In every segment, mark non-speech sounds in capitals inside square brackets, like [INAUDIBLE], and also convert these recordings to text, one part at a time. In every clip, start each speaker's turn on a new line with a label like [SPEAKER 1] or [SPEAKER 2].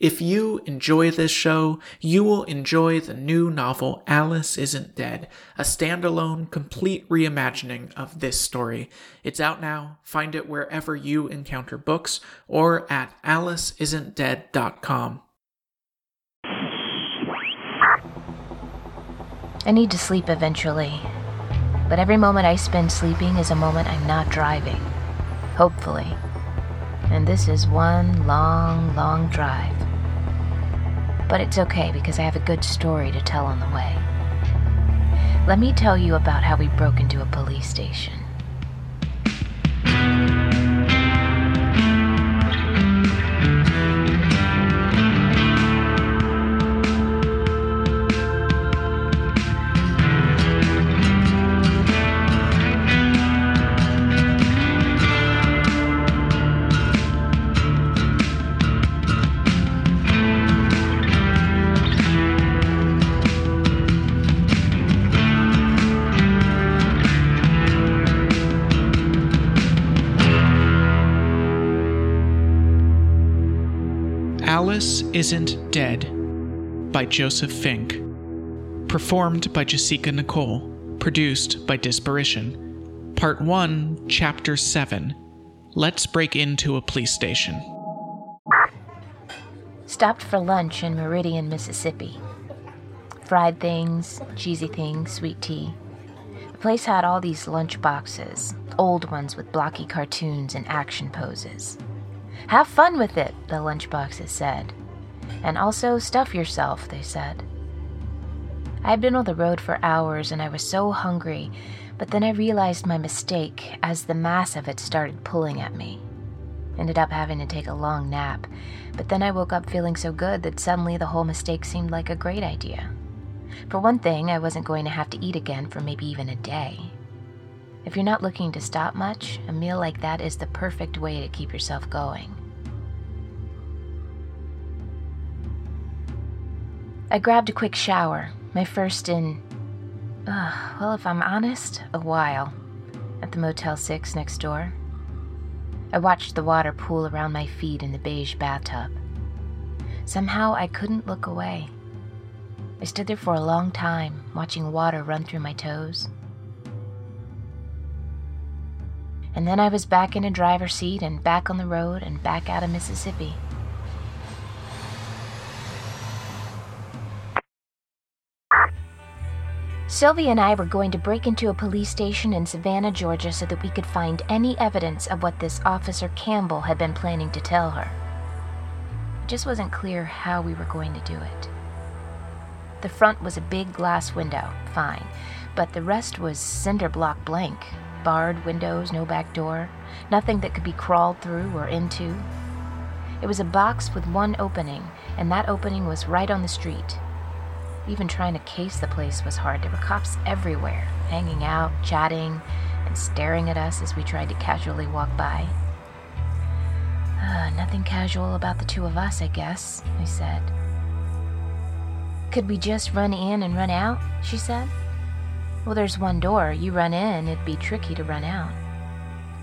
[SPEAKER 1] If you enjoy this show, you will enjoy the new novel Alice Isn't Dead, a standalone, complete reimagining of this story. It's out now. Find it wherever you encounter books or at aliceisn'tdead.com.
[SPEAKER 2] I need to sleep eventually, but every moment I spend sleeping is a moment I'm not driving. Hopefully. And this is one long, long drive. But it's okay because I have a good story to tell on the way. Let me tell you about how we broke into a police station.
[SPEAKER 1] Isn't Dead by Joseph Fink. Performed by Jasika Nicole. Produced by Disparition. Part 1, Chapter 7 Let's Break Into a Police Station.
[SPEAKER 2] Stopped for lunch in Meridian, Mississippi. Fried things, cheesy things, sweet tea. The place had all these lunch boxes, old ones with blocky cartoons and action poses. Have fun with it, the lunch boxes said. And also stuff yourself, they said. I had been on the road for hours and I was so hungry, but then I realized my mistake as the mass of it started pulling at me. Ended up having to take a long nap, but then I woke up feeling so good that suddenly the whole mistake seemed like a great idea. For one thing, I wasn't going to have to eat again for maybe even a day. If you're not looking to stop much, a meal like that is the perfect way to keep yourself going. I grabbed a quick shower, my first in, uh, well, if I'm honest, a while, at the Motel 6 next door. I watched the water pool around my feet in the beige bathtub. Somehow I couldn't look away. I stood there for a long time, watching water run through my toes. And then I was back in a driver's seat and back on the road and back out of Mississippi. Sylvia and I were going to break into a police station in Savannah, Georgia, so that we could find any evidence of what this Officer Campbell had been planning to tell her. It just wasn't clear how we were going to do it. The front was a big glass window, fine, but the rest was cinder block blank. Barred windows, no back door, nothing that could be crawled through or into. It was a box with one opening, and that opening was right on the street. Even trying to case the place was hard. There were cops everywhere, hanging out, chatting, and staring at us as we tried to casually walk by. Uh, nothing casual about the two of us, I guess, I said. Could we just run in and run out? She said. Well, there's one door. You run in, it'd be tricky to run out.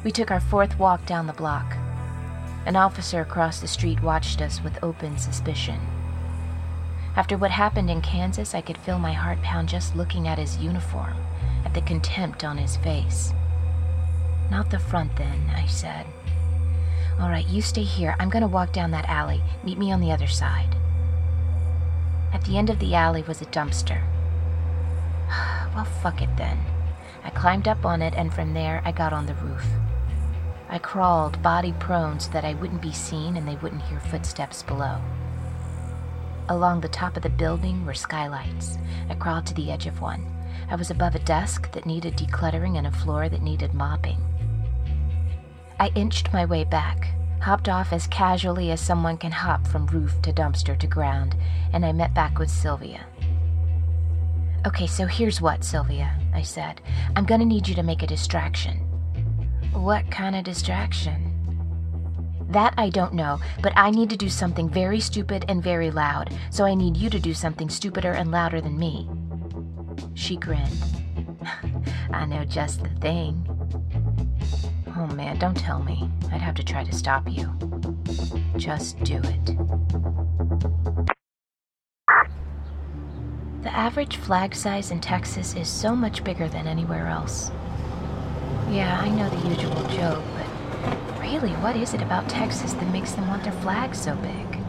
[SPEAKER 2] We took our fourth walk down the block. An officer across the street watched us with open suspicion. After what happened in Kansas, I could feel my heart pound just looking at his uniform, at the contempt on his face. Not the front, then, I said. All right, you stay here. I'm going to walk down that alley. Meet me on the other side. At the end of the alley was a dumpster. [SIGHS] well, fuck it then. I climbed up on it, and from there I got on the roof. I crawled, body prone, so that I wouldn't be seen and they wouldn't hear footsteps below. Along the top of the building were skylights. I crawled to the edge of one. I was above a desk that needed decluttering and a floor that needed mopping. I inched my way back, hopped off as casually as someone can hop from roof to dumpster to ground, and I met back with Sylvia. Okay, so here's what, Sylvia, I said. I'm gonna need you to make a distraction. What kind of distraction? That I don't know, but I need to do something very stupid and very loud, so I need you to do something stupider and louder than me. She grinned. [LAUGHS] I know just the thing. Oh man, don't tell me. I'd have to try to stop you. Just do it. The average flag size in Texas is so much bigger than anywhere else. Yeah, I know the usual joke, really, what is it about Texas that makes them want their flags so big?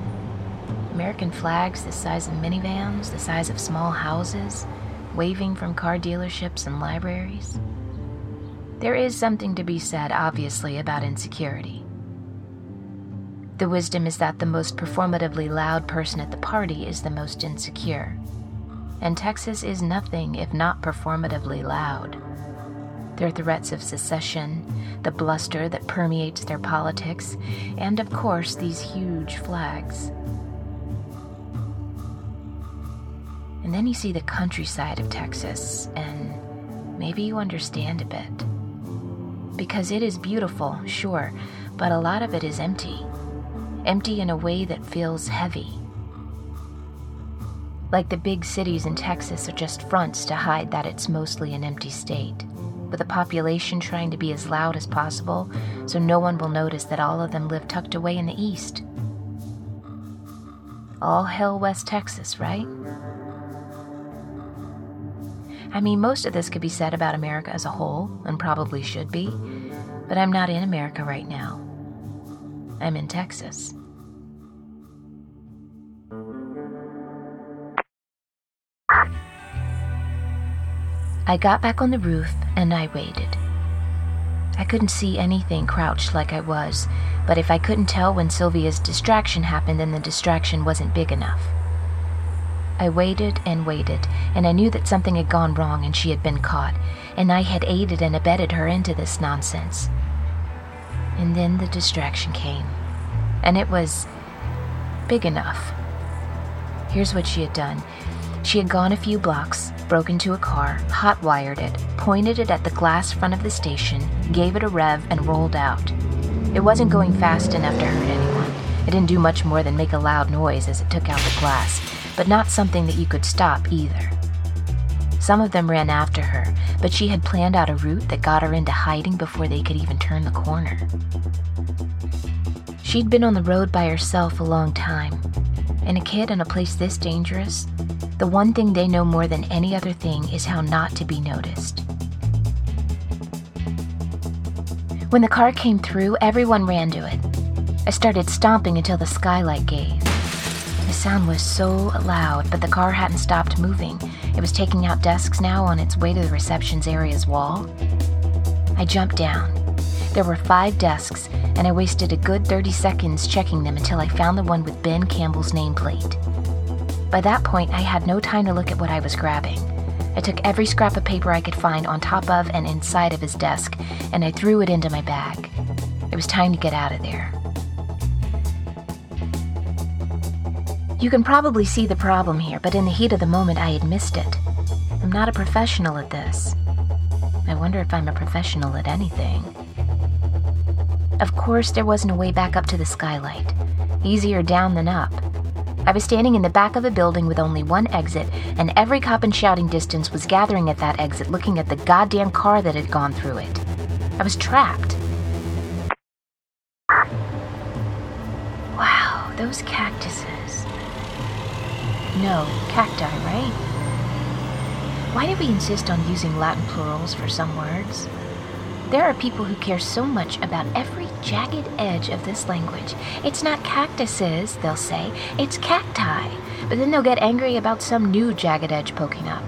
[SPEAKER 2] American flags the size of minivans, the size of small houses, waving from car dealerships and libraries. There is something to be said, obviously, about insecurity. The wisdom is that the most performatively loud person at the party is the most insecure. And Texas is nothing if not performatively loud. Their threats of secession, the bluster that permeates their politics, and of course, these huge flags. And then you see the countryside of Texas, and maybe you understand a bit. Because it is beautiful, sure, but a lot of it is empty empty in a way that feels heavy. Like the big cities in Texas are just fronts to hide that it's mostly an empty state, with a population trying to be as loud as possible so no one will notice that all of them live tucked away in the east. All Hail West Texas, right? I mean, most of this could be said about America as a whole, and probably should be, but I'm not in America right now. I'm in Texas. I got back on the roof and I waited. I couldn't see anything crouched like I was, but if I couldn't tell when Sylvia's distraction happened, then the distraction wasn't big enough. I waited and waited, and I knew that something had gone wrong and she had been caught, and I had aided and abetted her into this nonsense. And then the distraction came. And it was big enough. Here's what she had done she had gone a few blocks, broke into a car, hot wired it, pointed it at the glass front of the station, gave it a rev, and rolled out. It wasn't going fast enough to hurt anyone. It didn't do much more than make a loud noise as it took out the glass, but not something that you could stop either. Some of them ran after her, but she had planned out a route that got her into hiding before they could even turn the corner. She'd been on the road by herself a long time, and a kid in a place this dangerous, the one thing they know more than any other thing is how not to be noticed. When the car came through, everyone ran to it. I started stomping until the skylight gave. The sound was so loud, but the car hadn't stopped moving. It was taking out desks now on its way to the reception's area's wall. I jumped down. There were five desks, and I wasted a good 30 seconds checking them until I found the one with Ben Campbell's nameplate. By that point, I had no time to look at what I was grabbing. I took every scrap of paper I could find on top of and inside of his desk, and I threw it into my bag. It was time to get out of there. You can probably see the problem here, but in the heat of the moment, I had missed it. I'm not a professional at this. I wonder if I'm a professional at anything. Of course, there wasn't a way back up to the skylight. Easier down than up. I was standing in the back of a building with only one exit, and every cop in shouting distance was gathering at that exit looking at the goddamn car that had gone through it. I was trapped. Wow, those cactuses. No, cacti, right? Why do we insist on using Latin plurals for some words? There are people who care so much about every jagged edge of this language. It's not cactuses, they'll say, it's cacti. But then they'll get angry about some new jagged edge poking up.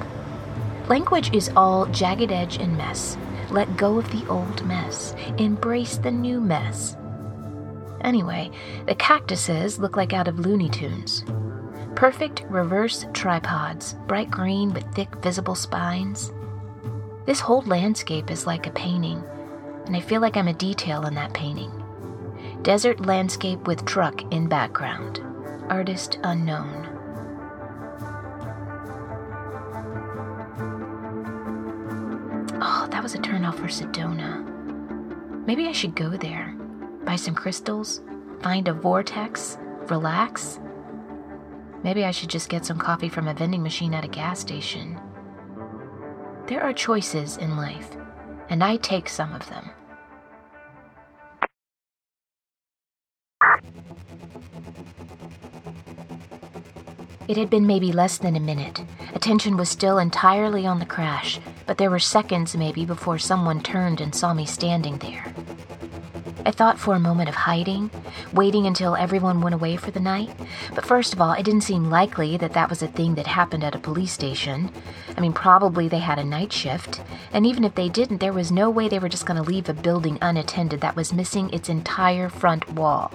[SPEAKER 2] Language is all jagged edge and mess. Let go of the old mess. Embrace the new mess. Anyway, the cactuses look like out of Looney Tunes. Perfect reverse tripods, bright green with thick visible spines. This whole landscape is like a painting, and I feel like I'm a detail in that painting. Desert landscape with truck in background. Artist unknown. Oh, that was a turnoff for Sedona. Maybe I should go there, buy some crystals, find a vortex, relax, Maybe I should just get some coffee from a vending machine at a gas station. There are choices in life, and I take some of them. It had been maybe less than a minute. Attention was still entirely on the crash, but there were seconds maybe before someone turned and saw me standing there. I thought for a moment of hiding, waiting until everyone went away for the night. But first of all, it didn't seem likely that that was a thing that happened at a police station. I mean, probably they had a night shift. And even if they didn't, there was no way they were just going to leave a building unattended that was missing its entire front wall.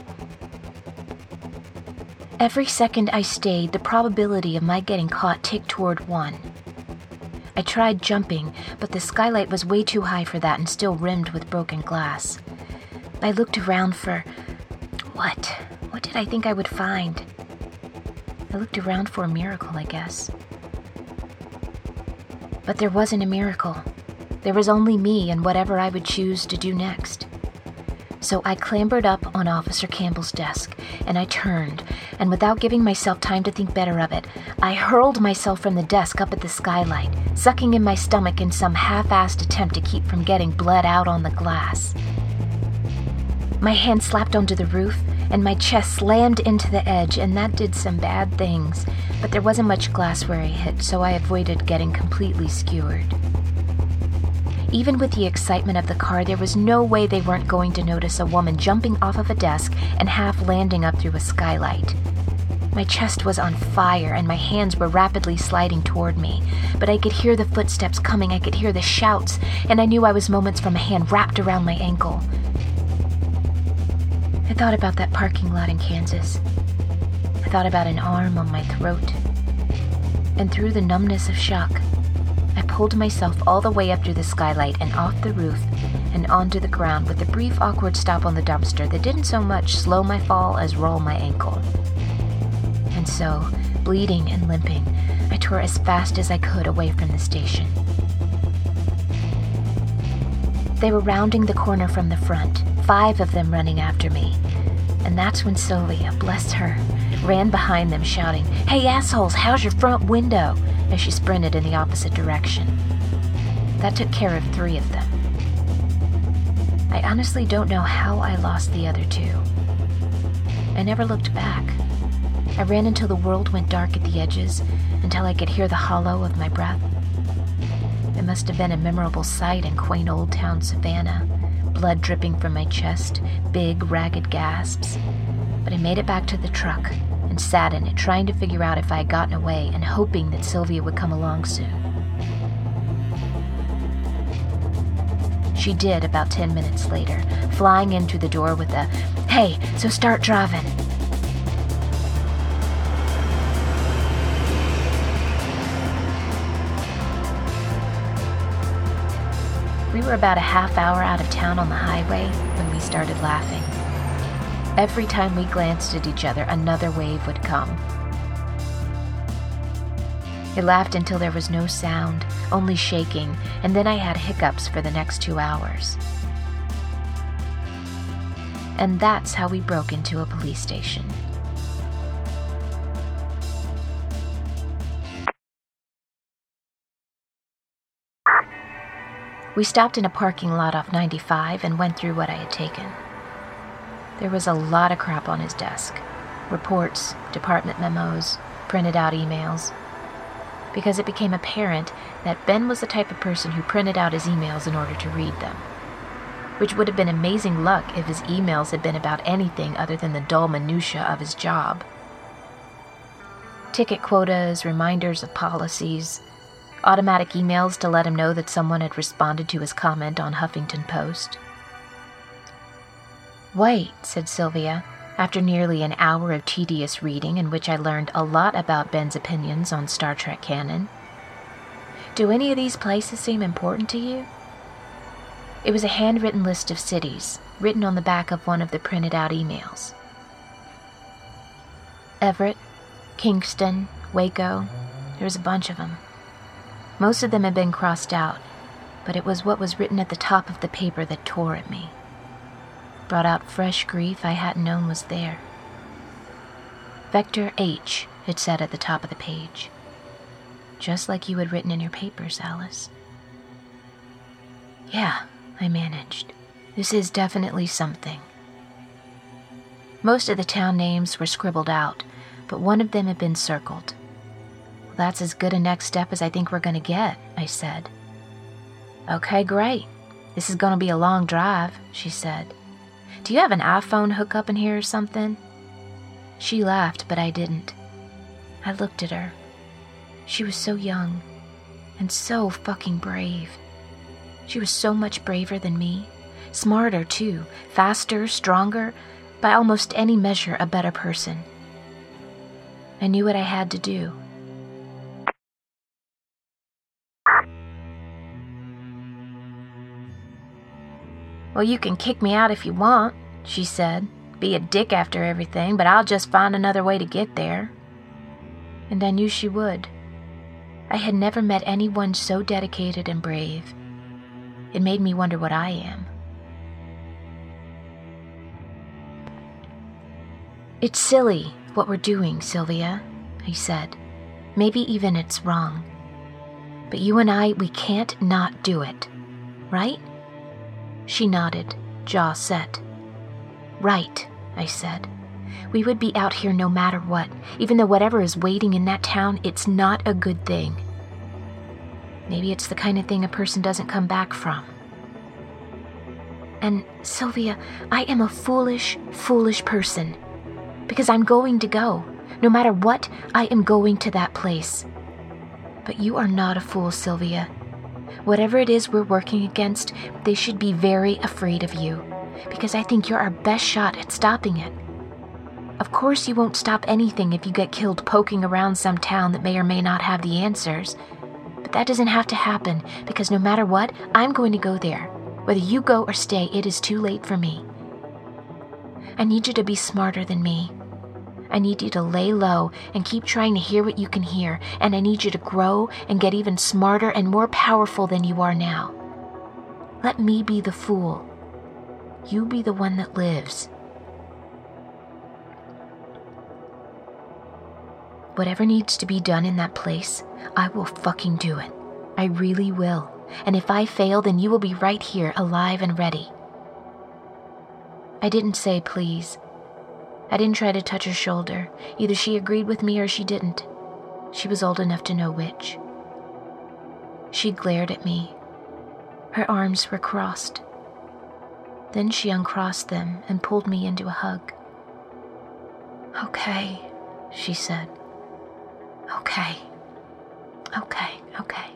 [SPEAKER 2] Every second I stayed, the probability of my getting caught ticked toward one. I tried jumping, but the skylight was way too high for that and still rimmed with broken glass. I looked around for. What? What did I think I would find? I looked around for a miracle, I guess. But there wasn't a miracle. There was only me and whatever I would choose to do next. So I clambered up on Officer Campbell's desk and I turned, and without giving myself time to think better of it, I hurled myself from the desk up at the skylight, sucking in my stomach in some half assed attempt to keep from getting blood out on the glass. My hand slapped onto the roof, and my chest slammed into the edge, and that did some bad things. But there wasn't much glass where I hit, so I avoided getting completely skewered. Even with the excitement of the car, there was no way they weren't going to notice a woman jumping off of a desk and half landing up through a skylight. My chest was on fire and my hands were rapidly sliding toward me, but I could hear the footsteps coming, I could hear the shouts, and I knew I was moments from a hand wrapped around my ankle. I thought about that parking lot in Kansas. I thought about an arm on my throat. And through the numbness of shock, I pulled myself all the way up to the skylight and off the roof and onto the ground with a brief awkward stop on the dumpster that didn't so much slow my fall as roll my ankle. And so, bleeding and limping, I tore as fast as I could away from the station. They were rounding the corner from the front, five of them running after me. And that's when Sylvia, bless her, ran behind them shouting, Hey assholes, how's your front window? as she sprinted in the opposite direction. That took care of three of them. I honestly don't know how I lost the other two. I never looked back. I ran until the world went dark at the edges, until I could hear the hollow of my breath. It must have been a memorable sight in quaint old town Savannah blood dripping from my chest, big, ragged gasps. But I made it back to the truck and sat in it, trying to figure out if I had gotten away and hoping that Sylvia would come along soon. She did about 10 minutes later, flying in through the door with a, Hey, so start driving. We were about a half hour out of town on the highway when we started laughing. Every time we glanced at each other, another wave would come. It laughed until there was no sound, only shaking, and then I had hiccups for the next two hours. And that's how we broke into a police station. We stopped in a parking lot off 95 and went through what I had taken. There was a lot of crap on his desk reports, department memos, printed out emails. Because it became apparent that Ben was the type of person who printed out his emails in order to read them. Which would have been amazing luck if his emails had been about anything other than the dull minutiae of his job. Ticket quotas, reminders of policies, automatic emails to let him know that someone had responded to his comment on Huffington Post. Wait, said Sylvia, after nearly an hour of tedious reading in which I learned a lot about Ben's opinions on Star Trek canon. Do any of these places seem important to you? It was a handwritten list of cities, written on the back of one of the printed out emails. Everett, Kingston, Waco, there was a bunch of them. Most of them had been crossed out, but it was what was written at the top of the paper that tore at me. Brought out fresh grief I hadn't known was there. Vector H, it said at the top of the page. Just like you had written in your papers, Alice. Yeah, I managed. This is definitely something. Most of the town names were scribbled out, but one of them had been circled That's as good a next step as I think we're going to get, I said. Okay, great. This is going to be a long drive, she said. Do you have an iPhone hookup in here or something? She laughed, but I didn't. I looked at her. She was so young and so fucking brave. She was so much braver than me. Smarter, too. Faster, stronger, by almost any measure, a better person. I knew what I had to do. Well, you can kick me out if you want, she said. Be a dick after everything, but I'll just find another way to get there. And I knew she would. I had never met anyone so dedicated and brave. It made me wonder what I am. It's silly what we're doing, Sylvia, he said. Maybe even it's wrong. But you and I, we can't not do it, right? She nodded, jaw set. Right, I said. We would be out here no matter what, even though whatever is waiting in that town, it's not a good thing. Maybe it's the kind of thing a person doesn't come back from. And, Sylvia, I am a foolish, foolish person. Because I'm going to go. No matter what, I am going to that place. But you are not a fool, Sylvia. Whatever it is we're working against, they should be very afraid of you, because I think you're our best shot at stopping it. Of course, you won't stop anything if you get killed poking around some town that may or may not have the answers. But that doesn't have to happen, because no matter what, I'm going to go there. Whether you go or stay, it is too late for me. I need you to be smarter than me. I need you to lay low and keep trying to hear what you can hear, and I need you to grow and get even smarter and more powerful than you are now. Let me be the fool. You be the one that lives. Whatever needs to be done in that place, I will fucking do it. I really will. And if I fail, then you will be right here, alive and ready. I didn't say please. I didn't try to touch her shoulder. Either she agreed with me or she didn't. She was old enough to know which. She glared at me. Her arms were crossed. Then she uncrossed them and pulled me into a hug. Okay, she said. Okay. Okay, okay.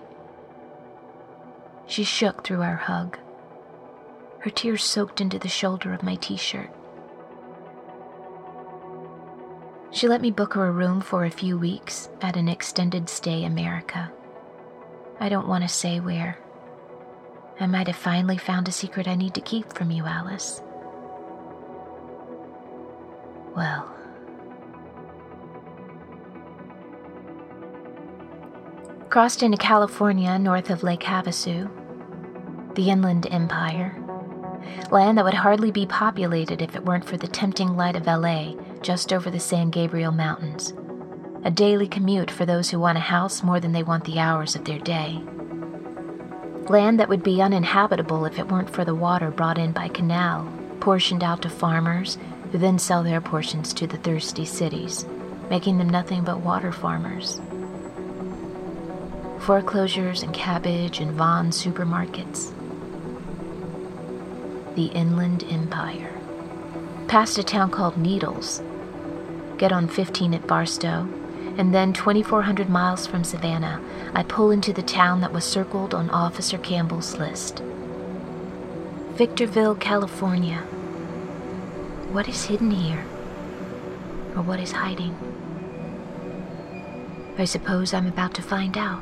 [SPEAKER 2] She shook through our hug. Her tears soaked into the shoulder of my t shirt. She let me book her a room for a few weeks at an extended stay America. I don't want to say where. I might have finally found a secret I need to keep from you, Alice. Well, crossed into California north of Lake Havasu, the Inland Empire, land that would hardly be populated if it weren't for the tempting light of LA just over the San Gabriel Mountains. A daily commute for those who want a house more than they want the hours of their day. Land that would be uninhabitable if it weren't for the water brought in by canal, portioned out to farmers, who then sell their portions to the thirsty cities, making them nothing but water farmers. Foreclosures and cabbage and Vons supermarkets. The Inland Empire. Past a town called Needles, get on 15 at Barstow, and then 2,400 miles from Savannah, I pull into the town that was circled on Officer Campbell's list. Victorville, California. What is hidden here? Or what is hiding? I suppose I'm about to find out.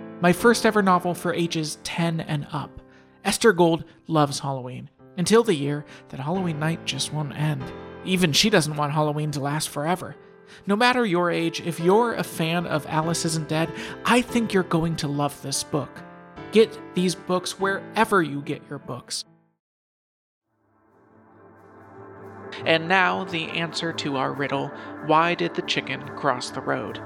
[SPEAKER 1] my first ever novel for ages 10 and up. Esther Gold loves Halloween, until the year that Halloween night just won't end. Even she doesn't want Halloween to last forever. No matter your age, if you're a fan of Alice Isn't Dead, I think you're going to love this book. Get these books wherever you get your books. And now the answer to our riddle why did the chicken cross the road?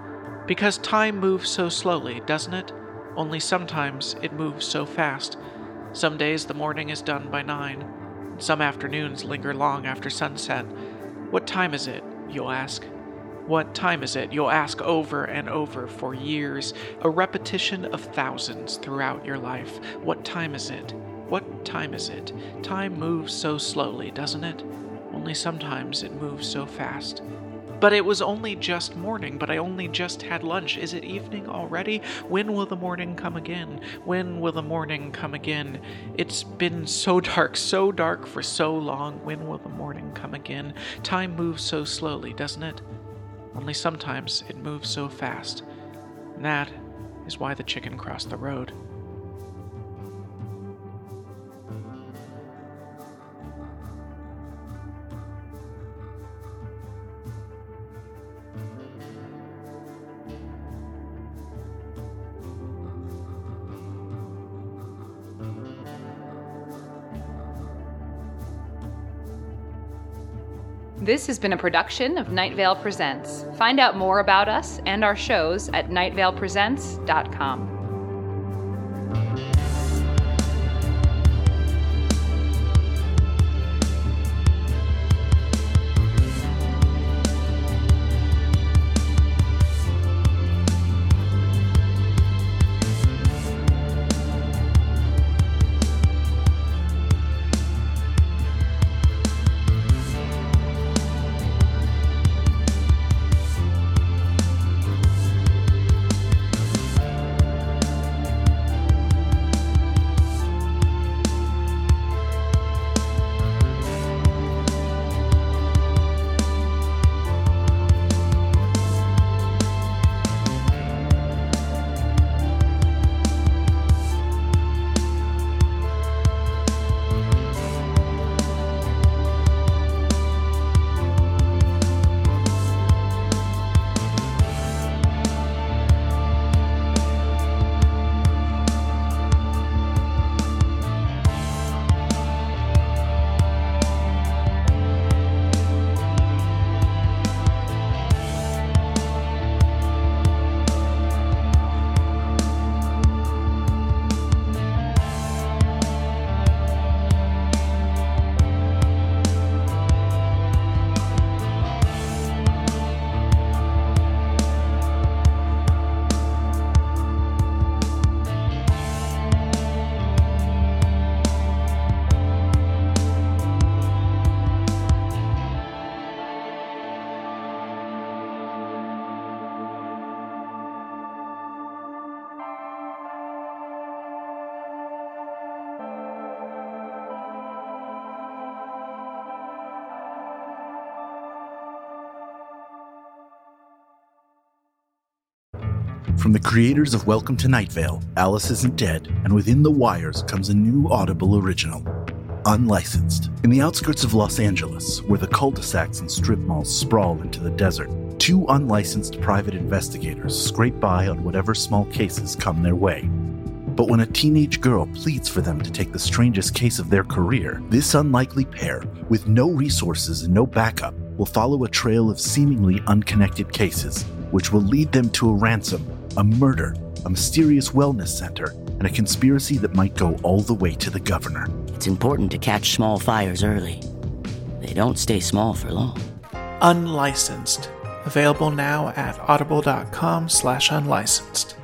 [SPEAKER 1] Because time moves so slowly, doesn't it? Only sometimes it moves so fast. Some days the morning is done by nine. Some afternoons linger long after sunset. What time is it, you'll ask? What time is it? You'll ask over and over for years, a repetition of thousands throughout your life. What time is it? What time is it? Time moves so slowly, doesn't it? Only sometimes it moves so fast. But it was only just morning, but I only just had lunch. Is it evening already? When will the morning come again? When will the morning come again? It's been so [LAUGHS] dark, so dark for so long. When will the morning come again? Time moves so slowly, doesn't it? Only sometimes it moves so fast. And that is why the chicken crossed the road.
[SPEAKER 3] This has been a production of Night Vale Presents. Find out more about us and our shows at nightvalepresents.com.
[SPEAKER 4] From the creators of Welcome to Night Vale, Alice Isn't Dead, and Within the Wires comes a new Audible original. Unlicensed. In the outskirts of Los Angeles, where the cul de sacs and strip malls sprawl into the desert, two unlicensed private investigators scrape by on whatever small cases come their way. But when a teenage girl pleads for them to take the strangest case of their career, this unlikely pair, with no resources and no backup, will follow a trail of seemingly unconnected cases, which will lead them to a ransom, a murder, a mysterious wellness center, and a conspiracy that might go all the way to the governor.
[SPEAKER 5] It's important to catch small fires early. They don't stay small for long.
[SPEAKER 1] Unlicensed. Available now at audible.com slash unlicensed.